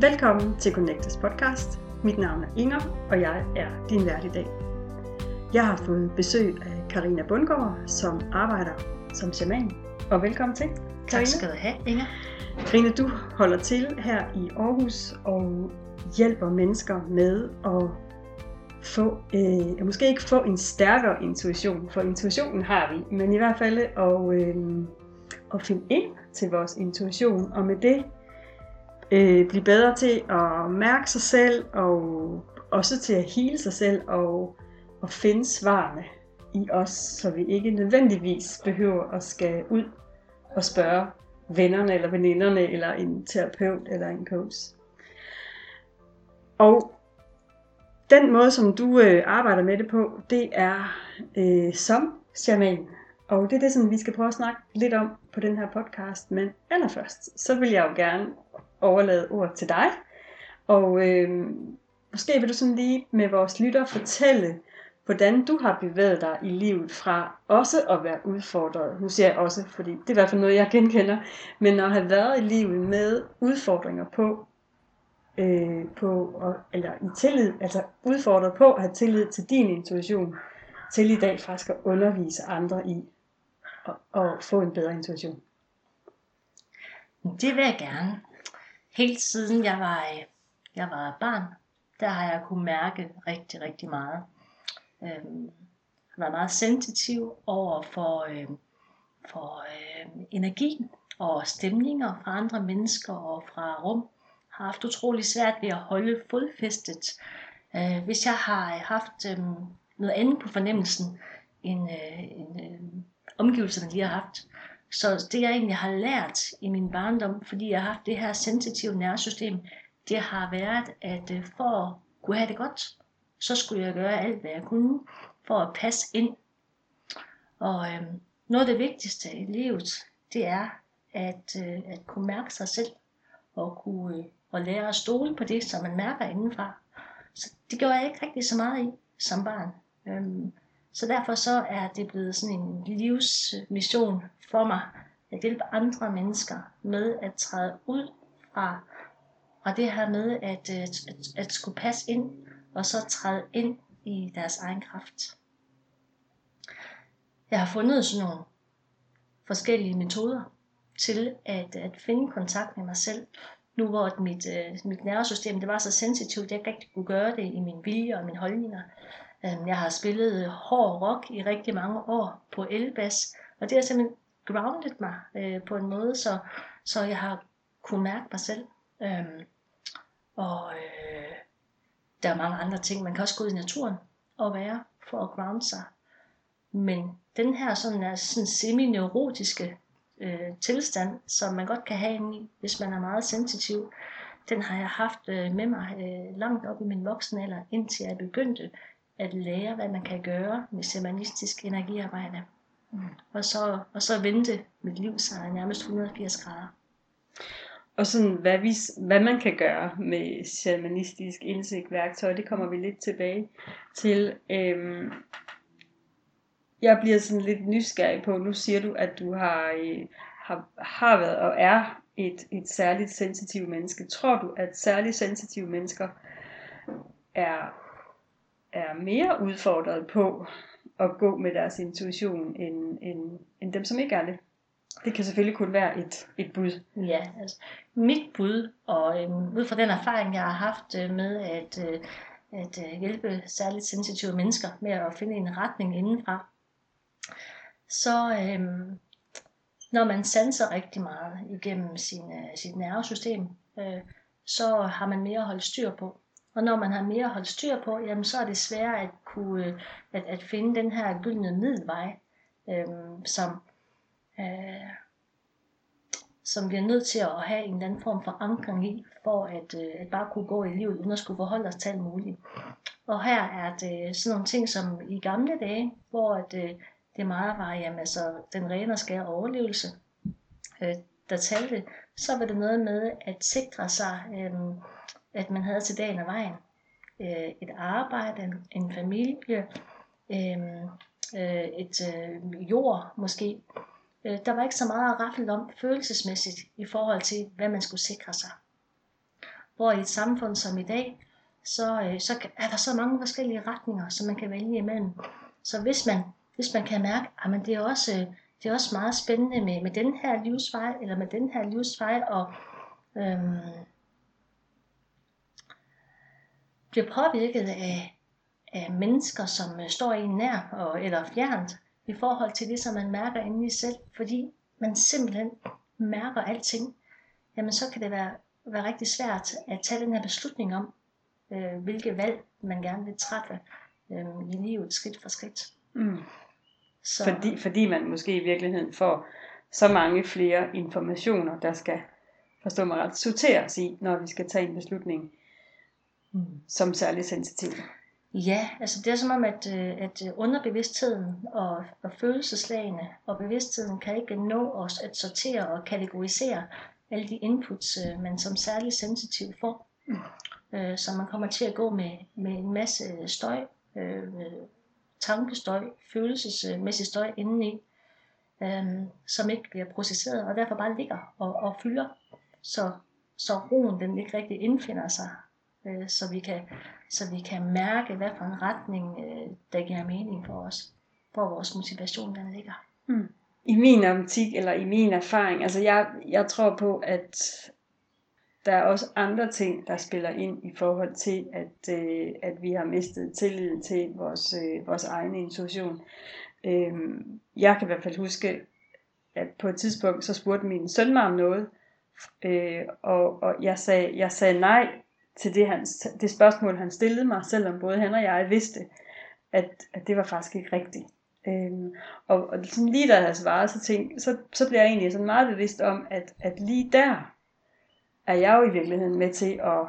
Velkommen til Connectors podcast. Mit navn er Inger, og jeg er din vært i dag. Jeg har fået besøg af Karina Bundgaard, som arbejder som shaman. Og velkommen til, Karina. Tak skal du have, Inger. Karina, du holder til her i Aarhus og hjælper mennesker med at få, øh, måske ikke få en stærkere intuition, for intuitionen har vi, men i hvert fald at, øh, at finde ind til vores intuition, og med det øh, blive bedre til at mærke sig selv, og også til at hele sig selv, og, og finde svarene i os, så vi ikke nødvendigvis behøver at skal ud og spørge vennerne eller veninderne, eller en terapeut eller en coach. Og den måde, som du øh, arbejder med det på, det er øh, som shaman. Og det er det, som vi skal prøve at snakke lidt om på den her podcast. Men allerførst, så vil jeg jo gerne overlade ordet til dig. Og øh, måske vil du sådan lige med vores lytter fortælle, hvordan du har bevæget dig i livet fra også at være udfordret. Nu siger jeg også, fordi det er i hvert fald noget, jeg genkender. Men at have været i livet med udfordringer på, øh, på eller i tillid, altså udfordret på at have tillid til din intuition, til i dag faktisk at undervise andre i at, at få en bedre intuition. Det vil jeg gerne. Helt siden jeg var, øh, jeg var barn, der har jeg kunne mærke rigtig, rigtig meget. Øhm, har var meget sensitiv over for, øh, for øh, energi og stemninger fra andre mennesker og fra rum. Har haft utrolig svært ved at holde fodfæstet. Øh, hvis jeg har øh, haft øh, noget andet på fornemmelsen end, øh, end øh, omgivelserne lige har haft, så det jeg egentlig har lært i min barndom, fordi jeg har haft det her sensitive nervesystem, det har været, at øh, for at kunne have det godt, så skulle jeg gøre alt, hvad jeg kunne for at passe ind. Og øh, noget af det vigtigste i livet, det er at, øh, at kunne mærke sig selv og kunne øh, og lære at stole på det, som man mærker indenfra. Så det gjorde jeg ikke rigtig så meget i som barn. Øhm, så derfor så er det blevet sådan en livsmission for mig at hjælpe andre mennesker med at træde ud fra, og det her med at, øh, at, at, skulle passe ind, og så træde ind i deres egen kraft. Jeg har fundet sådan nogle forskellige metoder til at, at finde kontakt med mig selv, nu hvor mit, øh, mit nervesystem det var så sensitivt, at jeg ikke rigtig kunne gøre det i min vilje og mine holdninger. Øhm, jeg har spillet hård rock i rigtig mange år på elbas, og det har simpelthen grounded mig øh, på en måde, så, så jeg har kunne mærke mig selv. Øh, og øh, der er mange andre ting. Man kan også gå ud i naturen og være for at ground sig. Men den her sådan, er sådan semi-neurotiske øh, tilstand, som man godt kan have i, hvis man er meget sensitiv, den har jeg haft øh, med mig øh, langt op i min voksenalder, indtil jeg begyndte at lære, hvad man kan gøre med shamanistisk energiarbejde. Mm. Og, så, og så vendte mit liv sig nærmest 180 grader. Og sådan, hvad, vi, hvad man kan gøre med shamanistisk indsigt værktøj, det kommer vi lidt tilbage til. Øhm, jeg bliver sådan lidt nysgerrig på, nu siger du, at du har, øh, har, har været og er et, et særligt sensitivt menneske. Tror du, at særligt sensitive mennesker er, er mere udfordret på at gå med deres intuition, end, end, end dem, som ikke er det? Det kan selvfølgelig kun være et, et bud. Ja, altså mit bud, og øhm, ud fra den erfaring, jeg har haft øh, med at, øh, at øh, hjælpe særligt sensitive mennesker med at finde en retning indenfra, så øhm, når man sanser rigtig meget igennem sin, øh, sit nervesystem, øh, så har man mere at holde styr på. Og når man har mere holdt styr på, jamen, så er det sværere at, kunne, øh, at, at finde den her gyldne middelvej, øh, som, øh, som vi er nødt til at have en eller anden form for ankring i, for at, øh, at bare kunne gå i livet, uden at skulle forholde os til alt muligt. Og her er det sådan nogle ting som i gamle dage, hvor at, øh, det meget var, jamen altså, den rene og skære overlevelse, øh, der talte, så var det noget med at sikre sig, øh, at man havde til dagen og vejen øh, et arbejde, en, en familie, øh, øh, et øh, jord måske. Øh, der var ikke så meget at rafle om følelsesmæssigt i forhold til, hvad man skulle sikre sig. Hvor i et samfund som i dag, så, øh, så er der så mange forskellige retninger, som man kan vælge imellem. Så hvis man, hvis man kan mærke, ah, at det er også, øh, det er også meget spændende med, med den her livsvej, eller med den her livsvej, og øhm, bliver påvirket af, af mennesker, som øh, står en nær og, eller fjernt, i forhold til det, som man mærker inde i selv, fordi man simpelthen mærker alting, jamen så kan det være, være rigtig svært at tage den her beslutning om, øh, hvilke valg man gerne vil træffe øh, i livet skridt for skridt. Mm. Så. Fordi, fordi man måske i virkeligheden får så mange flere informationer, der skal forstå mig ret, sorteres i, når vi skal tage en beslutning mm. som særlig sensitiv. Ja, altså det er som om, at, øh, at underbevidstheden og, og følelseslagene og bevidstheden kan ikke nå os at sortere og kategorisere alle de inputs, øh, man som særlig sensitiv får. Mm. Øh, så man kommer til at gå med, med en masse støj, øh, tankestøj, følelsesmæssig støj indeni, øh, som ikke bliver processeret, og derfor bare ligger og, og fylder, så, så roen den ikke rigtig indfinder sig, øh, så, vi kan, så vi kan mærke, hvad for en retning, øh, der giver mening for os, hvor vores motivation den ligger. Mm. I min optik, eller i min erfaring, altså jeg, jeg tror på, at der er også andre ting, der spiller ind i forhold til, at, øh, at vi har mistet tilliden til vores, øh, vores egen intuition. Øh, jeg kan i hvert fald huske, at på et tidspunkt, så spurgte min søn mig om noget, øh, og, og jeg, sagde, jeg sagde nej til det, han, det spørgsmål, han stillede mig, selvom både han og jeg vidste, at, at det var faktisk ikke rigtigt. Øhm, og, og sådan lige da jeg havde svaret, så, tænkte, så, så blev jeg egentlig sådan meget bevidst om, at, at lige der, er jeg jo i virkeligheden med til at,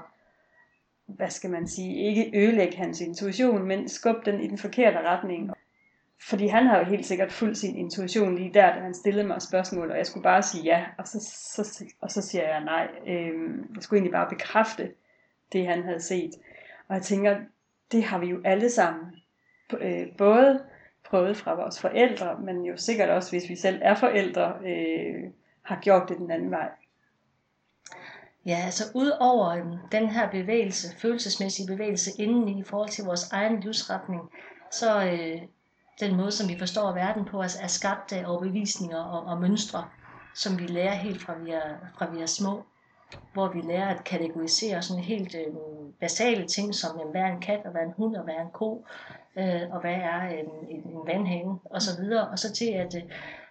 hvad skal man sige, ikke ødelægge hans intuition, men skubbe den i den forkerte retning. Fordi han har jo helt sikkert fuldt sin intuition lige der, da han stillede mig spørgsmål, og jeg skulle bare sige ja, og så, så, og så siger jeg nej. Øhm, jeg skulle egentlig bare bekræfte det, han havde set. Og jeg tænker, det har vi jo alle sammen. Øh, både prøvet fra vores forældre, men jo sikkert også, hvis vi selv er forældre, øh, har gjort det den anden vej. Ja, altså ud over den her bevægelse, følelsesmæssige bevægelse inden i forhold til vores egen livsretning, så øh, den måde, som vi forstår verden på, altså er skabt af overbevisninger og, og mønstre, som vi lærer helt fra vi er, fra vi er små, hvor vi lærer at kategorisere sådan helt øh, basale ting, som hvad er en kat, og hvad er en hund, og hvad er en ko, øh, og hvad er en, en, en vandhane, og så videre, og så til at, øh,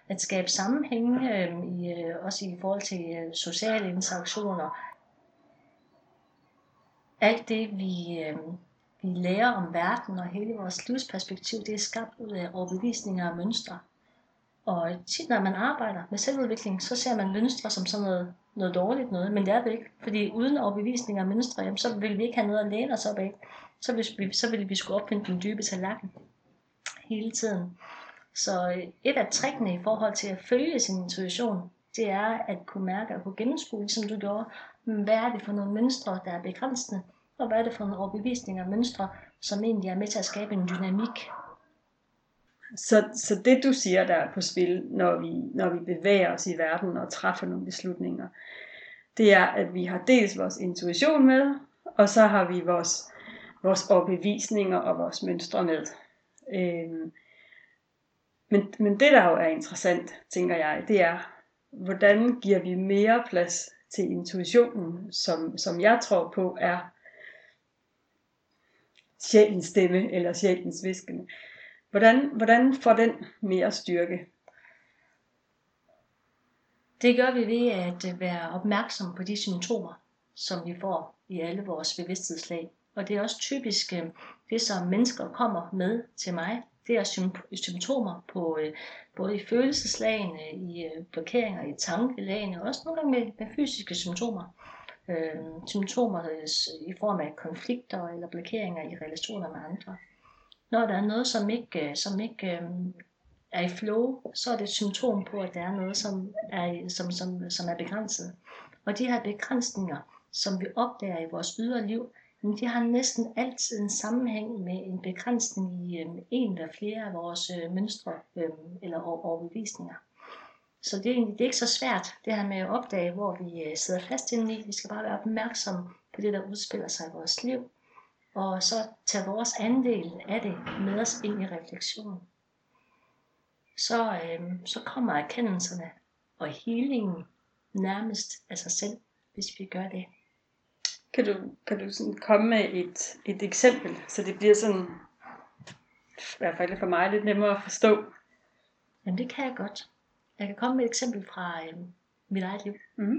at skabe sammenhæng, øh, i, øh, også i forhold til øh, sociale interaktioner, alt det, vi, øh, vi lærer om verden og hele vores livsperspektiv, det er skabt ud af overbevisninger og mønstre. Og tit når man arbejder med selvudvikling, så ser man mønstre som sådan noget, noget dårligt noget, men det er det ikke. Fordi uden overbevisninger og mønstre, jamen, så vil vi ikke have noget at læne os op af. Så ville vi, så vil vi skulle opfinde den dybe tallerken hele tiden. Så øh, et af trækkene i forhold til at følge sin intuition, det er at kunne mærke og kunne gennemskue, som du gjorde, mm, hvad er det for nogle mønstre, der er begrænsende, og hvad er det for nogle overbevisninger og mønstre, som egentlig er med til at skabe en dynamik. Så, så det du siger der er på spil, når vi, når vi bevæger os i verden og træffer nogle beslutninger, det er, at vi har dels vores intuition med, og så har vi vores, vores overbevisninger og vores mønstre med. Øhm, men, men det der jo er interessant, tænker jeg, det er, hvordan giver vi mere plads til intuitionen, som, som jeg tror på er sjælens stemme eller sjælens viskende. Hvordan, hvordan får den mere styrke? Det gør vi ved at øh, være opmærksom på de symptomer, som vi får i alle vores bevidsthedslag. Og det er også typisk øh, det, som mennesker kommer med til mig. Det er symptomer på øh, både i følelseslagene, i blokeringer i tankelagene, og også nogle gange med, med fysiske symptomer. Øh, symptomer i form af konflikter eller blokeringer i relationer med andre. Når der er noget, som ikke, øh, som ikke øh, er i flow, så er det et symptom på, at der er noget, som er, som, som, som er begrænset. Og de her begrænsninger, som vi opdager i vores ydre liv, de har næsten altid en sammenhæng med en begrænsning i øh, en eller flere af vores øh, mønstre øh, eller overbevisninger. Så det er egentlig det er ikke så svært, det her med at opdage, hvor vi øh, sidder fast inde i. Vi skal bare være opmærksom på det, der udspiller sig i vores liv, og så tage vores andel af det med os ind i refleksionen. Så, øh, så kommer erkendelserne og healingen nærmest af sig selv, hvis vi gør det. Kan du, kan du sådan komme med et, et eksempel, så det bliver sådan, i hvert fald for mig, lidt nemmere at forstå? Jamen det kan jeg godt. Jeg kan komme med et eksempel fra øh, mit eget liv. Mm.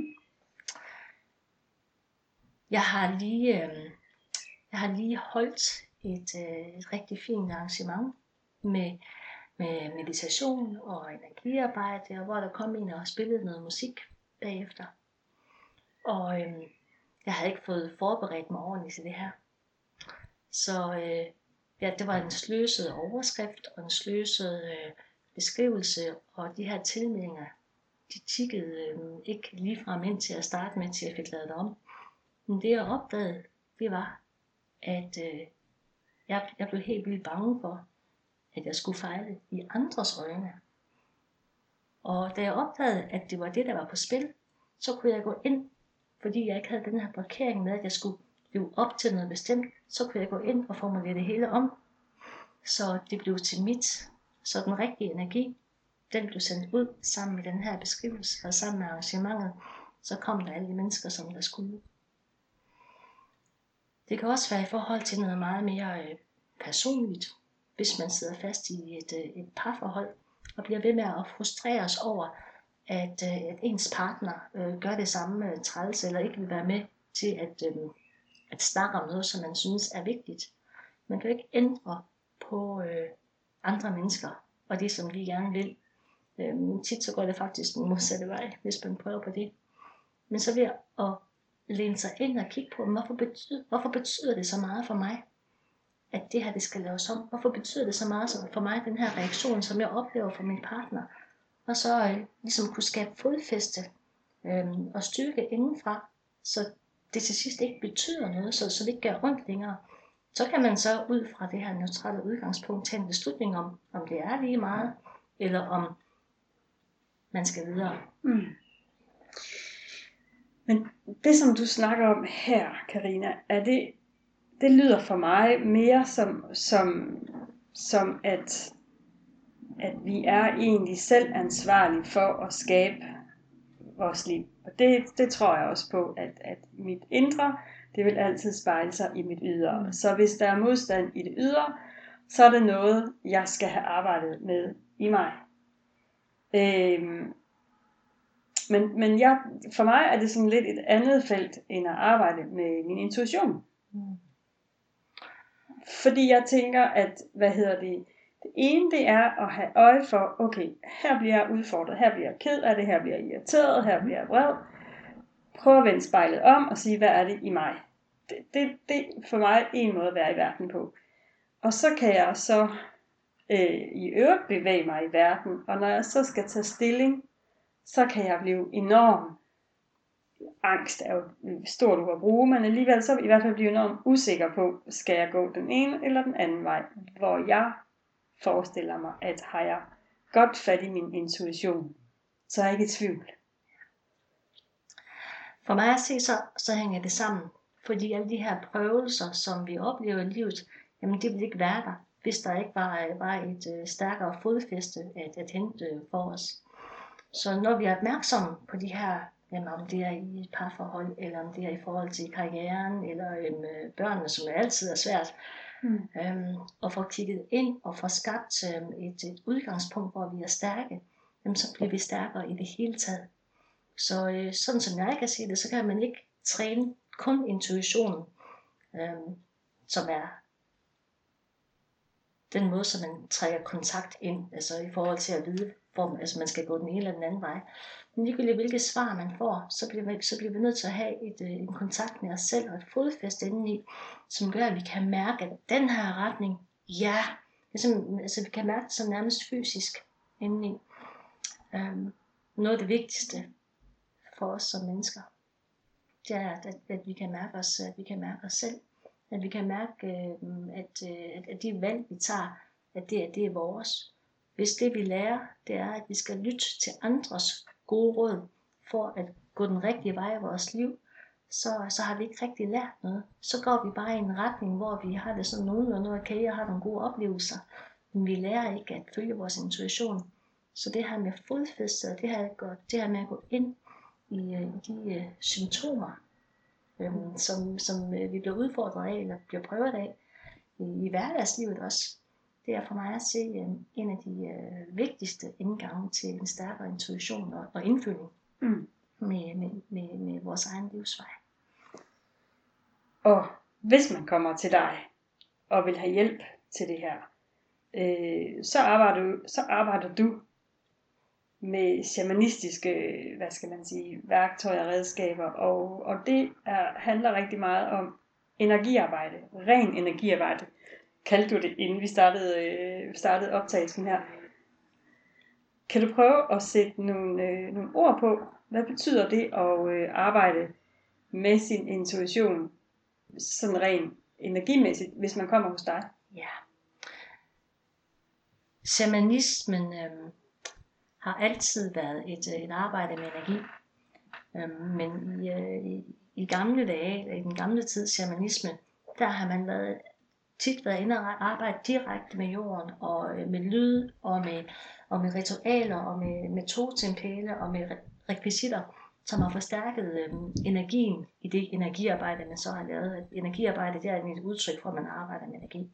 Jeg har lige, øh, jeg har lige holdt et, øh, et rigtig fint arrangement med, med meditation og energiarbejde, og hvor der kom en og spillede noget musik bagefter. Og øhm, jeg havde ikke fået forberedt mig ordentligt til det her. Så øh, ja, det var en sløset overskrift og en sløset øh, beskrivelse, og de her tilmeldinger, de tikkede øh, ikke ligefrem ind til at starte med, til jeg fik lavet det om. Men det jeg opdagede, det var, at øh, jeg, jeg blev helt vildt bange for, at jeg skulle fejle i andres øjne. Og da jeg opdagede, at det var det, der var på spil, så kunne jeg gå ind, fordi jeg ikke havde den her blokering med, at jeg skulle leve op til noget bestemt, så kunne jeg gå ind og formulere det hele om. Så det blev til mit. Så den rigtige energi, den blev sendt ud sammen med den her beskrivelse og sammen med arrangementet. Så kom der alle de mennesker, som der skulle. Det kan også være i forhold til noget meget mere øh, personligt, hvis man sidder fast i et, øh, et parforhold og bliver ved med at frustreres over, at, øh, at ens partner øh, gør det samme øh, træls, eller ikke vil være med til at, øh, at snakke om noget, som man synes er vigtigt. Man kan jo ikke ændre på øh, andre mennesker, og det som vi gerne vil. Øh, tit så går det faktisk den modsatte vej, hvis man prøver på det. Men så ved at læne sig ind og kigge på, hvorfor betyder, hvorfor betyder det så meget for mig, at det her det skal laves om? Hvorfor betyder det så meget for mig, den her reaktion, som jeg oplever fra min partner? Og så øh, ligesom kunne skabe fodfæste øh, og styrke indenfra, så det til sidst ikke betyder noget, så, så det ikke gør ondt længere. Så kan man så ud fra det her neutrale udgangspunkt tage en beslutning om, om det er lige meget, eller om man skal videre. Mm. Men det, som du snakker om her, Karina, er det, det lyder for mig mere som, som, som at, at vi er egentlig selv ansvarlige for at skabe vores liv. Og det, det tror jeg også på, at, at mit indre, det vil altid spejle sig i mit ydre. Mm. Så hvis der er modstand i det ydre, så er det noget, jeg skal have arbejdet med i mig. Øhm, men, men jeg, for mig er det sådan lidt et andet felt, end at arbejde med min intuition. Mm. Fordi jeg tænker, at, hvad hedder det, det ene det er at have øje for, okay, her bliver jeg udfordret, her bliver jeg ked af det, her bliver jeg irriteret, her bliver jeg vred. Prøv at vende spejlet om og sige, hvad er det i mig? Det, det, det for mig en måde at være i verden på. Og så kan jeg så øh, i øvrigt bevæge mig i verden, og når jeg så skal tage stilling så kan jeg blive enorm angst er jo stort ord at bruge, men alligevel så i hvert fald blive enormt usikker på, skal jeg gå den ene eller den anden vej, hvor jeg forestiller mig, at har jeg godt fat i min intuition, så er jeg ikke i tvivl. For mig at se, så, så hænger det sammen. Fordi alle de her prøvelser, som vi oplever i livet, jamen det vil ikke være der, hvis der ikke var, var et øh, stærkere fodfæste at, at hente øh, for os. Så når vi er opmærksomme på de her, jamen om det er i et parforhold, eller om det er i forhold til karrieren, eller øhm, børnene, som altid er svært, mm. øhm, og få kigget ind og få skabt øhm, et, et udgangspunkt, hvor vi er stærke, jamen så bliver vi stærkere i det hele taget. Så øh, sådan som jeg kan se det, så kan man ikke træne kun intuitionen, øhm, som er den måde, som man trækker kontakt ind, altså i forhold til at vide, hvor altså man skal gå den ene eller den anden vej. Men ligegyldigt hvilke svar man får, så bliver, vi, så bliver vi nødt til at have et, øh, en kontakt med os selv og et fodfæste indeni, som gør, at vi kan mærke, at den her retning, ja, ligesom, altså vi kan mærke det så nærmest fysisk indeni. Øhm, noget af det vigtigste for os som mennesker, det er, at, at vi kan mærke os, at vi kan mærke os selv. At vi kan mærke, øhm, øh, at, at, at de valg, vi tager, at det, at det er vores. Hvis det vi lærer, det er, at vi skal lytte til andres gode råd, for at gå den rigtige vej i vores liv, så, så har vi ikke rigtig lært noget. Så går vi bare i en retning, hvor vi har det sådan nogenlunde okay og har nogle gode oplevelser. Men vi lærer ikke at følge vores intuition. Så det her med fodfæstet, det her, det her med at gå ind i, øh, i de uh, symptomer, øhm, som, som uh, vi bliver udfordret af, eller bliver prøvet af i, i hverdagslivet også. Det er for mig at se um, en af de uh, vigtigste indgange til en stærkere intuition og, og indfølging mm. med, med, med, med vores egen livsvej. Og hvis man kommer til dig og vil have hjælp til det her, øh, så, arbejder du, så arbejder du med shamanistiske, hvad skal man sige, værktøjer og redskaber, og, og det er, handler rigtig meget om energiarbejde, ren energiarbejde, kaldte du det, inden vi startede, øh, startede optagelsen her. Kan du prøve at sætte nogle, øh, nogle ord på, hvad betyder det at øh, arbejde med sin intuition, sådan ren energimæssigt, hvis man kommer hos dig? Ja. Shamanismen øh, har altid været et, øh, et arbejde med energi. Øh, men i, øh, i, i gamle dage, i den gamle tid shamanisme, der har man været, tit været inde og arbejde direkte med jorden, og øh, med lyd, og med, og med ritualer, og med, med totempæle, og med rekvisitter, som har forstærket øh, energien i det energiarbejde, man så har lavet. Energiarbejde, det er et udtryk for, at man arbejder med energi.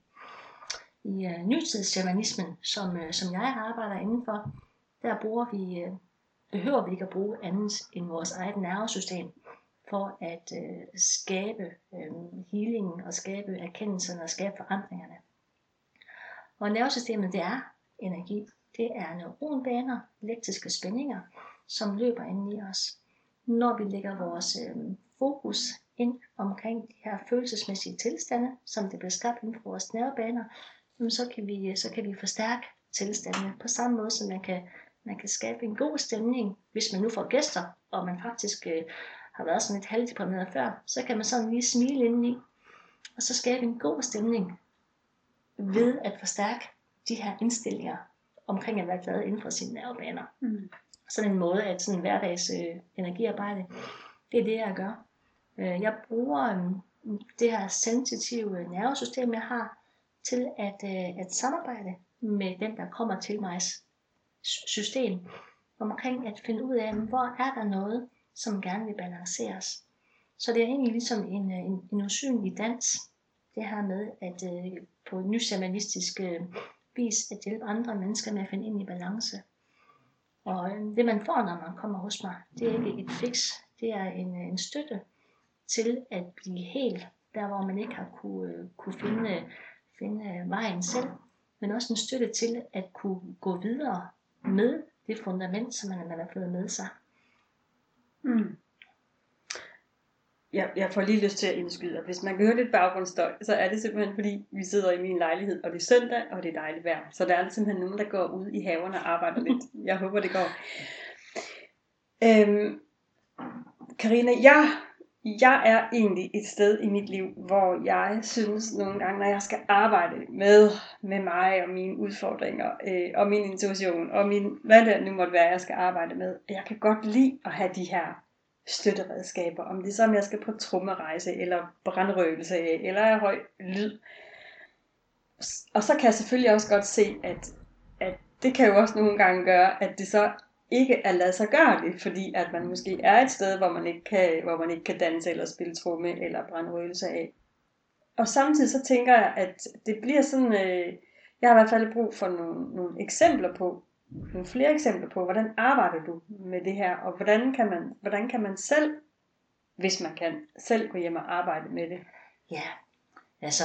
I øh, nutidshamanismen, som, øh, som jeg arbejder indenfor, der bruger vi, øh, behøver vi ikke at bruge andet end vores eget nervesystem for at øh, skabe øh, healingen og skabe erkendelserne og skabe forandringerne. Og nervesystemet det er energi. Det er neuronbaner, elektriske spændinger, som løber ind i os. Når vi lægger vores øh, fokus ind omkring de her følelsesmæssige tilstande, som det bliver skabt inden for vores nervebaner, så kan vi, så kan vi forstærke tilstandene på samme måde, som man kan man kan skabe en god stemning, hvis man nu får gæster, og man faktisk øh, har været sådan lidt halvdeprimeret før, så kan man sådan lige smile indeni, og så skabe en god stemning ved at forstærke de her indstillinger omkring at være glad inden for sine nervebaner. Mm. Sådan en måde at sådan en hverdags øh, energiarbejde, det er det jeg gør. Øh, jeg bruger øh, det her sensitive nervesystem jeg har til at, øh, at samarbejde med den der kommer til mig system omkring at finde ud af, hvor er der noget, som gerne vil balanceres. Så det er egentlig ligesom en, øh, en, en usynlig dans, det her med at øh, på nysamanistisk øh, vis at hjælpe andre mennesker med at finde ind i balance. Og øh, det man får, når man kommer hos mig, det er ikke et fix, det er en, øh, en støtte til at blive helt, der hvor man ikke har kunne, øh, kunne finde, finde øh, vejen selv, men også en støtte til at kunne gå videre med det fundament, som man, man har fået med sig. Mm. Jeg, jeg får lige lyst til at indskyde, at hvis man kan høre lidt baggrundsstøj, så er det simpelthen fordi, vi sidder i min lejlighed, og det er søndag, og det er dejligt vejr. Så der er simpelthen nogen, der går ud i haverne og arbejder lidt. Jeg håber, det går. Øhm, Karina, jeg jeg er egentlig et sted i mit liv, hvor jeg synes nogle gange, når jeg skal arbejde med, med mig og mine udfordringer, øh, og min intuition, og min, hvad det nu måtte være, jeg skal arbejde med, jeg kan godt lide at have de her støtteredskaber, om det er som jeg skal på trummerejse, eller brandrøvelse, eller høj lyd. Og så kan jeg selvfølgelig også godt se, at, at det kan jo også nogle gange gøre, at det så ikke at lade sig gøre det, fordi at man måske er et sted, hvor man ikke kan, hvor man ikke kan danse eller spille tromme eller brænde røgelse af. Og samtidig så tænker jeg, at det bliver sådan, øh, jeg har i hvert fald brug for nogle, nogle eksempler på, nogle flere eksempler på, hvordan arbejder du med det her, og hvordan kan man, hvordan kan man selv, hvis man kan, selv gå hjem og arbejde med det? Ja, altså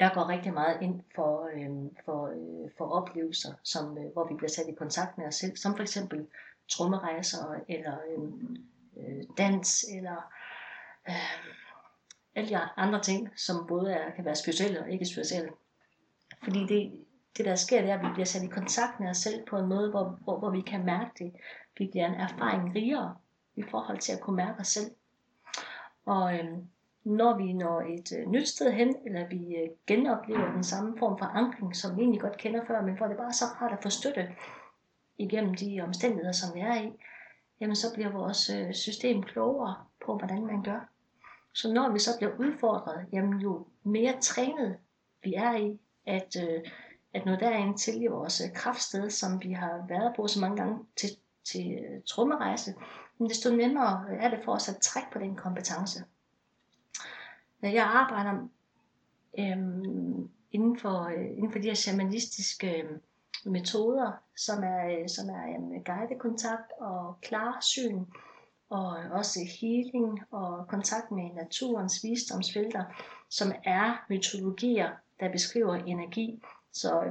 jeg går rigtig meget ind for, øh, for, øh, for oplevelser, som, øh, hvor vi bliver sat i kontakt med os selv, som for eksempel trommerejser, eller øhm, øh, dans, eller øh, alle de andre ting, som både er, kan være specielle og ikke specielle. Fordi det, det der sker, det er, at vi bliver sat i kontakt med os selv på en måde, hvor, hvor, hvor vi kan mærke det. Vi bliver en erfaring rigere i forhold til at kunne mærke os selv. Og øh, når vi når et øh, nyt sted hen, eller vi øh, genoplever den samme form for ankring, som vi egentlig godt kender før, men hvor det bare så rart at få støtte igennem de omstændigheder, som vi er i, jamen så bliver vores øh, system klogere på, hvordan man gør. Så når vi så bliver udfordret, jamen jo mere trænet vi er i, at, øh, at nå derind til i vores kraftsted, som vi har været på så mange gange til, til trummerejse, men desto nemmere er det for os at trække på den kompetence. Når jeg arbejder øhm, inden, for, øh, inden for de her shamanistiske øh, metoder, som er, som er en guidekontakt og klarsyn, og også healing og kontakt med naturens visdomsfelter, som er mytologier, der beskriver energi. Så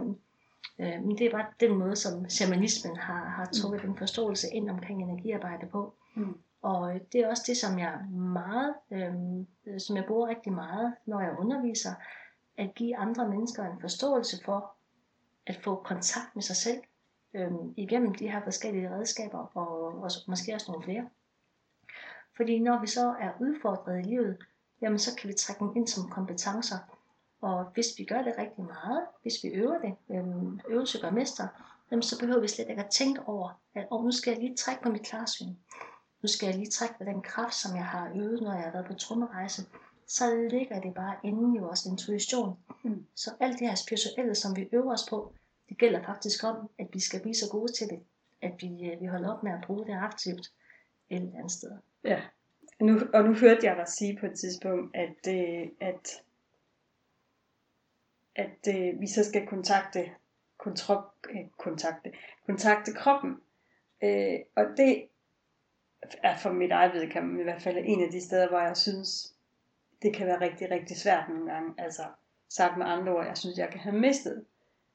øh, det er bare den måde, som shamanismen har, har trukket mm. en forståelse ind omkring energiarbejde på. Mm. Og øh, det er også det, som jeg meget, øh, som jeg bruger rigtig meget, når jeg underviser, at give andre mennesker en forståelse for at få kontakt med sig selv øh, igennem de her forskellige redskaber, og og måske også nogle flere. Fordi når vi så er udfordret i livet, jamen så kan vi trække dem ind som kompetencer. Og hvis vi gør det rigtig meget, hvis vi øver det, øhm, øvelse gør mester, jamen så behøver vi slet ikke at tænke over, at oh, nu skal jeg lige trække på mit klarsyn. Nu skal jeg lige trække på den kraft, som jeg har øvet, når jeg har været på trummerejse. Så ligger det bare inde i vores intuition. Mm. Så alt det her spirituelle, som vi øver os på, det gælder faktisk om, at vi skal blive så gode til det, at vi, øh, vi holder op med at bruge det aktivt et eller andet sted. Ja, nu, og nu hørte jeg dig sige på et tidspunkt, at, øh, at, at øh, vi så skal kontakte, kontro, øh, kontakte, kontakte kroppen. Øh, og det er for mit eget vedkommende i hvert fald en af de steder, hvor jeg synes, det kan være rigtig, rigtig svært nogle gange. Altså sagt med andre ord, jeg synes, jeg kan have mistet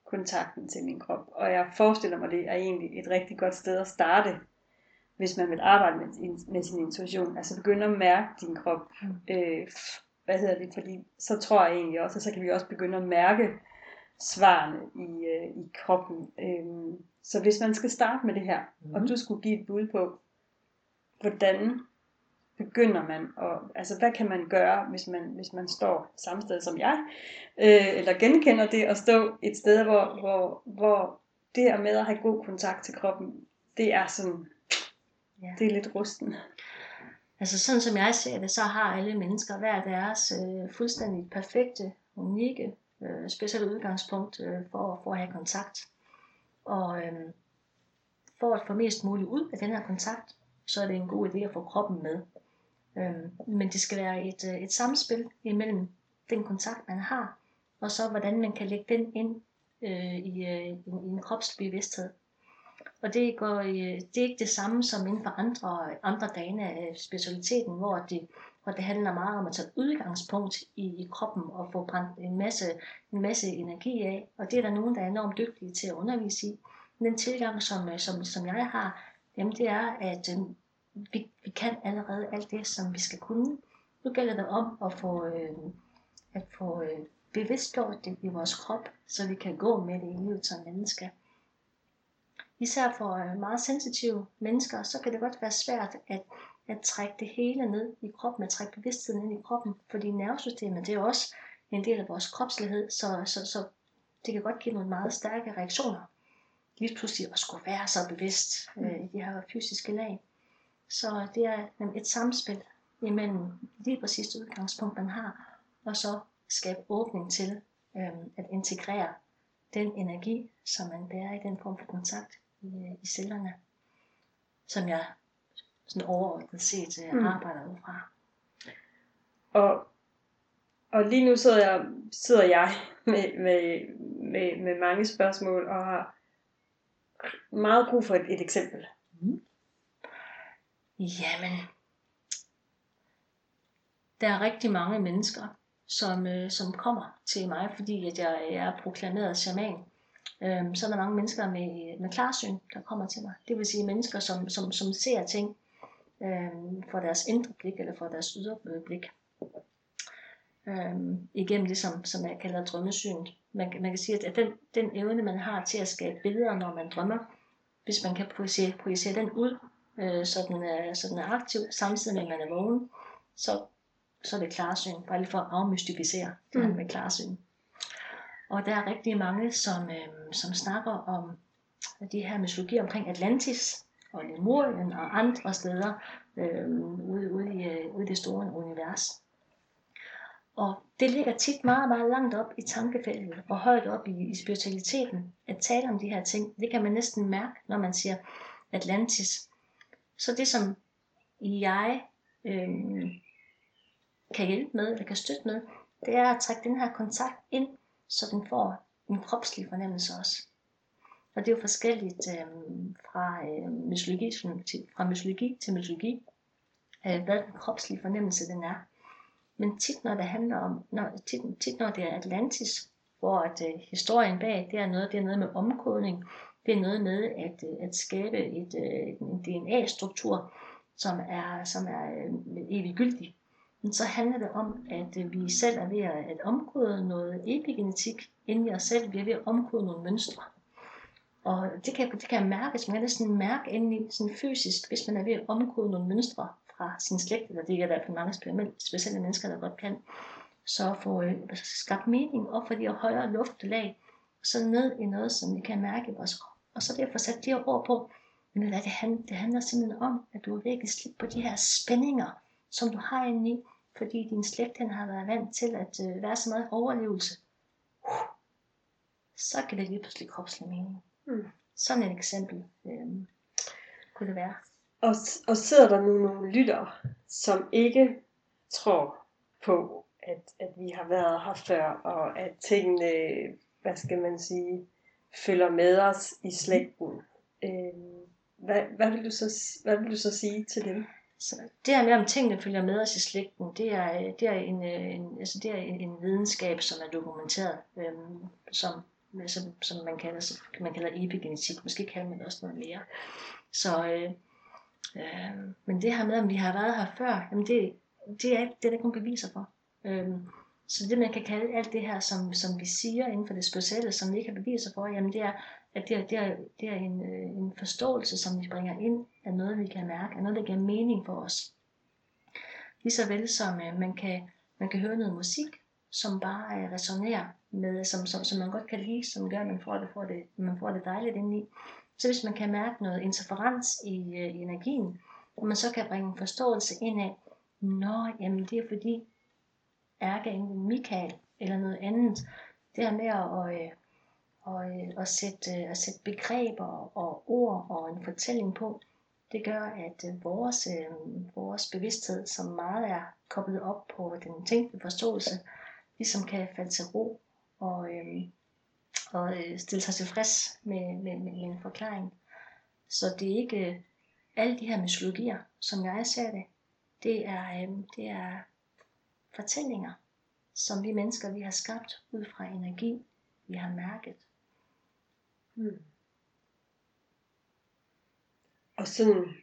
kontakten til min krop. Og jeg forestiller mig, det er egentlig et rigtig godt sted at starte hvis man vil arbejde med, med sin intuition, altså begynde at mærke din krop. Mm. Øh, hvad hedder det? Fordi så tror jeg egentlig også, at så kan vi også begynde at mærke svarene i, øh, i kroppen. Øh, så hvis man skal starte med det her, mm. og du skulle give et bud på, hvordan begynder man, og altså hvad kan man gøre, hvis man, hvis man står samme sted som jeg, øh, eller genkender det at stå et sted, hvor, hvor, hvor det her med at have god kontakt til kroppen, det er sådan Ja. Det er lidt rusten. Altså sådan som jeg ser det, så har alle mennesker hver deres øh, fuldstændig perfekte, unikke, øh, specielle udgangspunkt øh, for, for at have kontakt. Og øh, for at få mest muligt ud af den her kontakt, så er det en god idé at få kroppen med. Øh, men det skal være et, øh, et samspil imellem den kontakt, man har, og så hvordan man kan lægge den ind øh, i, øh, i en kropsbevidsthed. Og det, går, øh, det er ikke det samme som inden for andre, andre grene af specialiteten, hvor det, hvor det handler meget om at tage udgangspunkt i, i kroppen og få brændt en masse, en masse energi af. Og det er der nogen, der er enormt dygtige til at undervise i. Men den tilgang, som, øh, som, som jeg har, jamen det er, at øh, vi, vi kan allerede alt det, som vi skal kunne. Nu gælder det om at få, øh, at få øh, bevidstgjort det i vores krop, så vi kan gå med det i livet som mennesker. Især for øh, meget sensitive mennesker, så kan det godt være svært at, at trække det hele ned i kroppen, at trække bevidstheden ind i kroppen, fordi nervesystemet det er også en del af vores kropslighed, så, så, så det kan godt give nogle meget stærke reaktioner. Lige pludselig at skulle være så bevidst øh, i de her fysiske lag. Så det er et samspil imellem lige præcis det udgangspunkt, man har, og så skabe åbning til øh, at integrere den energi, som man bærer i den form for kontakt i, i cellerne, som jeg sådan overordnet set øh, mm. arbejder ud fra. Og, og lige nu sidder jeg, sidder jeg med, med, med, med mange spørgsmål og har meget brug for et, et eksempel. Mm. Jamen, der er rigtig mange mennesker, som, øh, som kommer til mig, fordi at jeg er proklameret shaman. Øhm, så er der mange mennesker med, med klarsyn, der kommer til mig. Det vil sige mennesker, som, som, som ser ting øhm, for deres indre blik eller for deres ydre blik. Øhm, igennem det, som, som jeg kalder drømmesyn. Man, man kan sige, at den, den evne, man har til at skabe billeder, når man drømmer, hvis man kan projicere, projicere den ud, øh, så, den er, så den er aktiv, samtidig med, at man er vågen, så, så er det klarsyn. Bare lige for at afmystificere det her mm. med klarsyn. Og der er rigtig mange, som, øh, som snakker om de her mytologier omkring Atlantis, og Lemurien og andre steder øh, ude, ude, i, øh, ude i det store univers. Og det ligger tit meget, meget langt op i tankefeltet og højt op i, i spiritualiteten at tale om de her ting. Det kan man næsten mærke, når man siger Atlantis. Så det som jeg øh, kan hjælpe med, eller kan støtte med, det er at trække den her kontakt ind, så den får en kropslig fornemmelse også. Og det er jo forskelligt øh, fra, øh, mytologi til, fra mytologi til mytologi, øh, hvad den kropslige fornemmelse den er. Men tit når det handler om, når, tit, tit når det er Atlantis, hvor at, øh, historien bag, det er noget, det er noget med omkodning, det er noget med at, øh, at skabe et, øh, en DNA-struktur, som er, som er øh, eviggyldig. Men så handler det om, at øh, vi selv er ved at, at omkode noget epigenetik ind i os selv. Vi er ved at omkode nogle mønstre. Og det kan, det kan mærkes, man kan næsten mærke indeni sådan fysisk, hvis man er ved at omkode nogle mønstre fra sin slægt, eller det er der for mange specielle mennesker, der godt kan, så få øh, skabt mening op for de højere luftlag, og så ned i noget, som vi kan mærke i vores krop. Og så få sat de her ord på, men det, handler, det handler simpelthen om, at du er virkelig slippe på de her spændinger, som du har indeni, fordi din slægt den har været vant til at øh, være så meget overlevelse. Uh, så kan det lige pludselig kropslig mening. Mm. Sådan et eksempel øh, kunne det være. Og, og sidder der nu nogle lyttere, som ikke tror på, at, at vi har været her før, og at tingene, hvad skal man sige, følger med os i slægten. Øh, hvad, hvad, vil du så, hvad vil du så sige til dem? Så det her med, om tingene følger med os i slægten, det er, det er, en, øh, en, altså det er en, en videnskab, som er dokumenteret, øhm, som, som, som man kalder, man kalder epigenetik. Måske kan man også noget mere. Så, øh, øh, men det her med, om vi har været her før, jamen det, det, er, det er der ikke nogen beviser for. Øh, så det man kan kalde alt det her, som, som vi siger inden for det specielle, som vi ikke har beviser for, jamen det er, at det er, det er, det er en, øh, en forståelse, som vi bringer ind af noget, vi kan mærke, af noget, der giver mening for os. Lige så vel som øh, man, kan, man kan høre noget musik, som bare øh, resonerer med, som, som, som man godt kan lide, som gør, at man får det, får det, man får det dejligt indeni. Så hvis man kan mærke noget interferens i, øh, i energien, og man så kan bringe en forståelse ind af, nå, jamen det er fordi, ærkeenglen Michael, eller noget andet, det her med at, øh, og, øh, at, sætte, øh, at sætte begreber og ord og en fortælling på, det gør, at øh, vores, øh, vores bevidsthed, som meget er koblet op på den tænkte forståelse, ligesom kan falde til ro og, øh, og øh, stille sig tilfreds med, med, med, med en forklaring. Så det er ikke øh, alle de her mytologier, som jeg ser det, det er, øh, det er fortællinger, som vi mennesker vi har skabt ud fra energi, vi har mærket. Hmm. Og sådan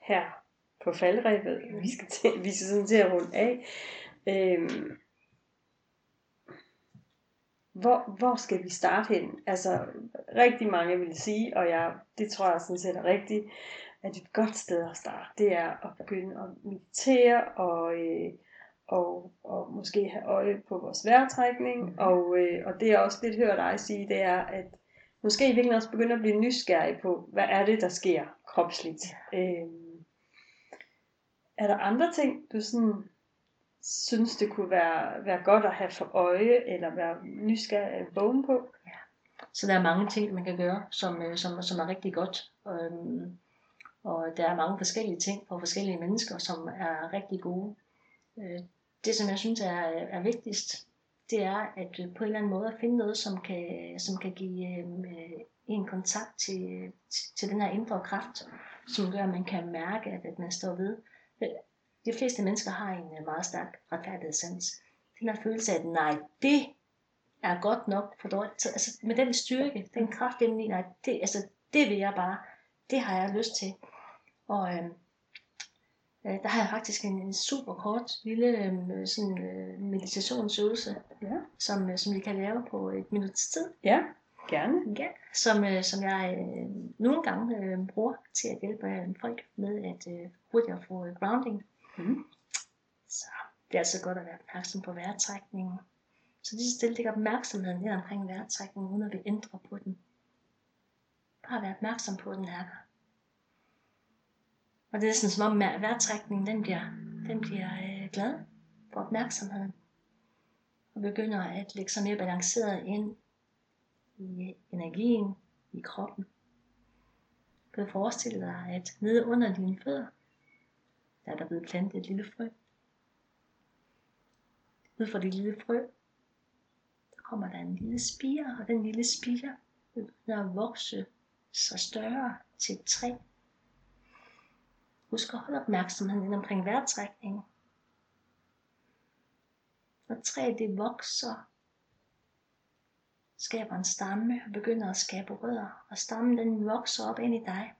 her på faldrebet, mm. vi skal, til, vi skal sådan til at runde af. Øhm, hvor, hvor skal vi starte hen? Altså, rigtig mange vil sige, og jeg, det tror jeg sådan set er rigtigt, at et godt sted at starte, det er at begynde at meditere og, øh, og, og måske have øje på vores vejrtrækning. Mm. Og, øh, og det jeg også lidt hører dig sige, det er, at måske virkelig også begynde at blive nysgerrig på, hvad er det, der sker kropsligt. Ja. Øhm, er der andre ting, du sådan synes, det kunne være, være godt at have for øje, eller være nysgerrig øh, vågen på? Ja. Så der er mange ting, man kan gøre, som, øh, som, som er rigtig godt. Øhm, og der er mange forskellige ting for forskellige mennesker, som er rigtig gode. Øh, det, som jeg synes er, er vigtigst, det er at øh, på en eller anden måde at finde noget, som kan, som kan give øh, en kontakt til, til, til den her indre kraft, som gør, at man kan mærke, at, at man står ved. De fleste mennesker har en øh, meget stærk retfærdighedssans. Den her følelse af, at nej, det er godt nok for dårligt. Altså, med den styrke, den kraft indeni, nej, det, altså, det vil jeg bare. Det har jeg lyst til. Og, øh, øh, der har jeg faktisk en, en super kort lille øh, sådan, øh, meditationsøvelse, ja. som, øh, som vi kan lave på et minuts tid. Ja, gerne. Ja, som, øh, som jeg øh, nogle gange øh, bruger til at hjælpe øh, folk med at øh, hurtigere få øh, grounding. Mm. Så det er altså godt at være opmærksom på vejrtrækningen. Så lige så stille lægger opmærksomheden ned omkring vejrtrækningen, uden at vi ændrer på den. Bare være opmærksom på, at den er der. Og det er sådan som om at vejrtrækningen, den bliver, den bliver øh, glad for opmærksomheden. Og begynder at lægge sig mere balanceret ind i øh, energien i kroppen. Du kan forestille dig, at nede under dine fødder, der er der blevet plantet et lille frø. Ud fra det lille frø, der kommer der en lille spire, og den lille spire begynder at vokse så større til et træ. Husk at holde opmærksomheden ind omkring vejrtrækningen. Når træet det vokser, skaber en stamme og begynder at skabe rødder. Og stammen den vokser op ind i dig.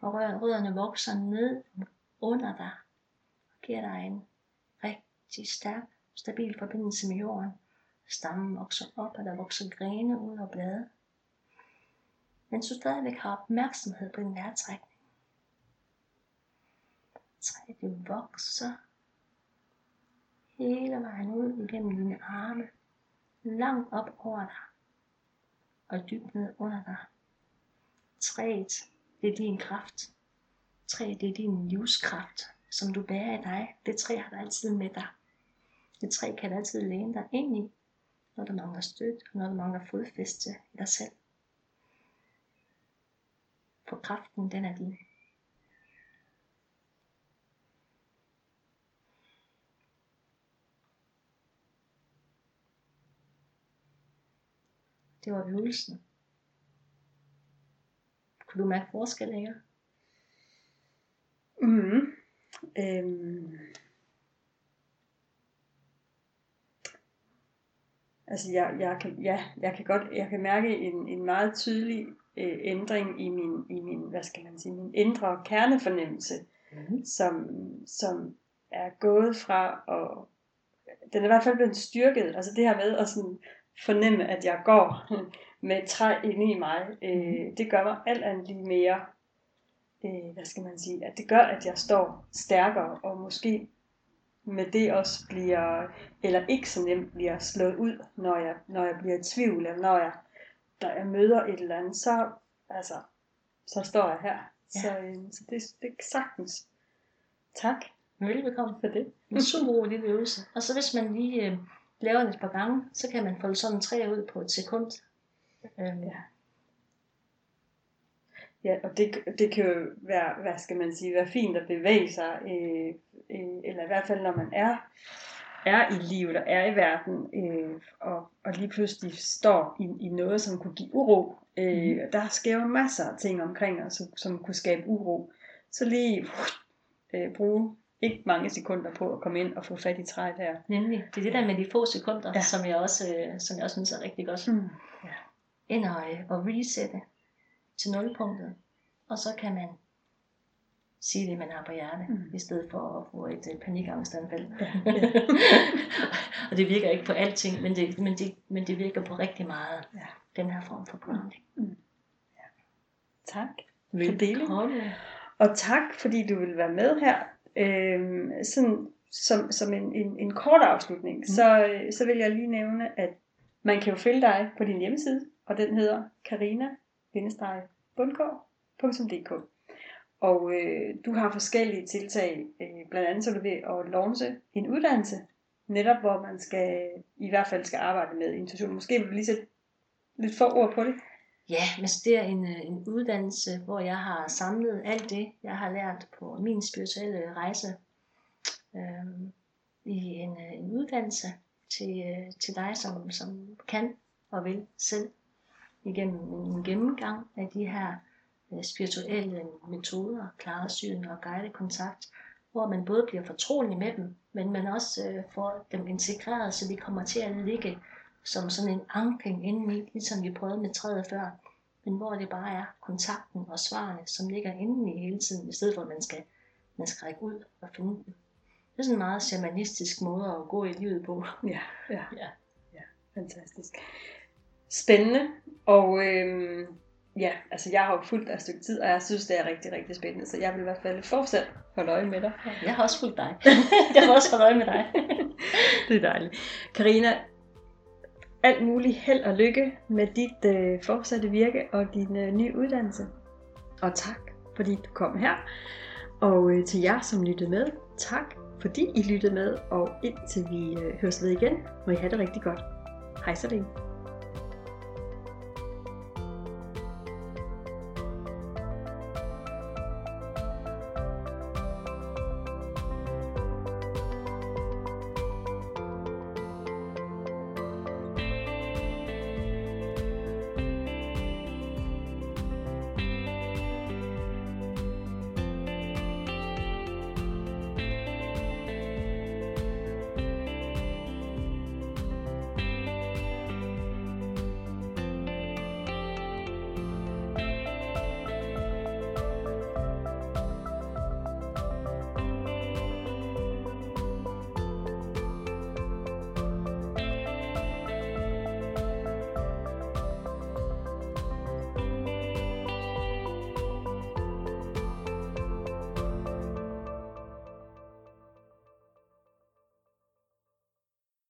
Og rødderne vokser ned under dig. Og giver dig en rigtig stærk, stabil forbindelse med jorden. Stammen vokser op, og der vokser grene ud og blade mens du stadigvæk har opmærksomhed på din vejrtrækning. Træet det vokser hele vejen ud igennem dine arme, langt op over dig og dybt ned under dig. Træet, det er din kraft træ, det er din livskraft, som du bærer i dig. Det træ har du altid med dig. Det træ kan du altid læne dig ind i, når du mangler støt, og når du mangler fodfæste i dig selv for kraften den er din. Det var øvelsen. Kunne du mærke forskel længere? Mm. Øhm. Altså jeg, jeg, kan, ja, jeg kan godt jeg kan mærke en, en meget tydelig øh, ændring i min, i min, hvad skal man sige, min indre kernefornemmelse, mm-hmm. som, som er gået fra at, den er i hvert fald blevet styrket, altså det her med at sådan fornemme, at jeg går med et træ ind i mig, øh, mm-hmm. det gør mig alt andet lige mere, øh, hvad skal man sige, at det gør, at jeg står stærkere, og måske med det også bliver, eller ikke så nemt bliver slået ud, når jeg, når jeg bliver i tvivl, eller når jeg der jeg møder et eller andet, så, altså, så står jeg her. Ja. Så, øh, så det, det er sagtens. Tak. Velbekomme for det. En super god lille øvelse. Og så hvis man lige øh, laver den et par gange, så kan man folde sådan en træ ud på et sekund. Øhm. Ja. Ja, og det, det kan jo være, hvad skal man sige, være fint at bevæge sig, øh, øh, eller i hvert fald når man er er i livet og er i verden, øh, og, og lige pludselig står i, i noget, som kunne give uro. Øh, mm. Der sker jo masser af ting omkring os, som, som kunne skabe uro. Så lige øh, bruge ikke mange sekunder på at komme ind og få fat i træet der. Nemlig. Det er det der med de få sekunder, ja. som, jeg også, øh, som jeg også synes er rigtig godt. Mm. Ja. Ind og, øh, og resette til nulpunktet. Og så kan man sige det, man har på hjertet, mm. i stedet for at få et uh, panikangstanfald. Ja, og det virker ikke på alting, men det, men det, men det virker på rigtig meget, ja. den her form for grounding. Mm. Ja. Tak for deling. Og tak, fordi du vil være med her. Øhm, sådan, som, som en, en, en kort afslutning, mm. så, så vil jeg lige nævne, at man kan jo følge dig på din hjemmeside, og den hedder karina-bundgaard.dk. Og øh, du har forskellige tiltag, øh, blandt andet så er du ved at launche en uddannelse, netop hvor man skal, i hvert fald skal arbejde med intuition. Måske vil du lige sætte lidt få ord på det? Ja, men det er en, øh, en uddannelse, hvor jeg har samlet alt det, jeg har lært på min spirituelle rejse øh, i en, øh, en uddannelse til, øh, til dig, som, som kan og vil selv igennem en gennemgang af de her Øh, spirituelle metoder, klare syn og guided kontakt, hvor man både bliver fortrolig med dem, men man også øh, får dem integreret, så de kommer til at ligge som sådan en ankring indeni, ligesom vi prøvede med træet før, men hvor det bare er kontakten og svarene, som ligger indeni hele tiden, i stedet for at man skal, man skal række ud og finde dem. Det er sådan en meget shamanistisk måde at gå i livet på. Ja, ja, ja. ja fantastisk. Spændende, og øhm, ja, altså jeg har jo fulgt dig et stykke tid, og jeg synes, det er rigtig, rigtig spændende, så jeg vil i hvert fald fortsat holde øje med dig. Jeg har også fulgt dig. jeg har også holdt øje med dig. det er dejligt. Karina, alt muligt held og lykke med dit øh, fortsatte virke og din øh, nye uddannelse. Og tak, fordi du kom her. Og øh, til jer, som lyttede med, tak fordi I lyttede med, og indtil vi øh, høres ved igen, må I have det rigtig godt. Hej så længe.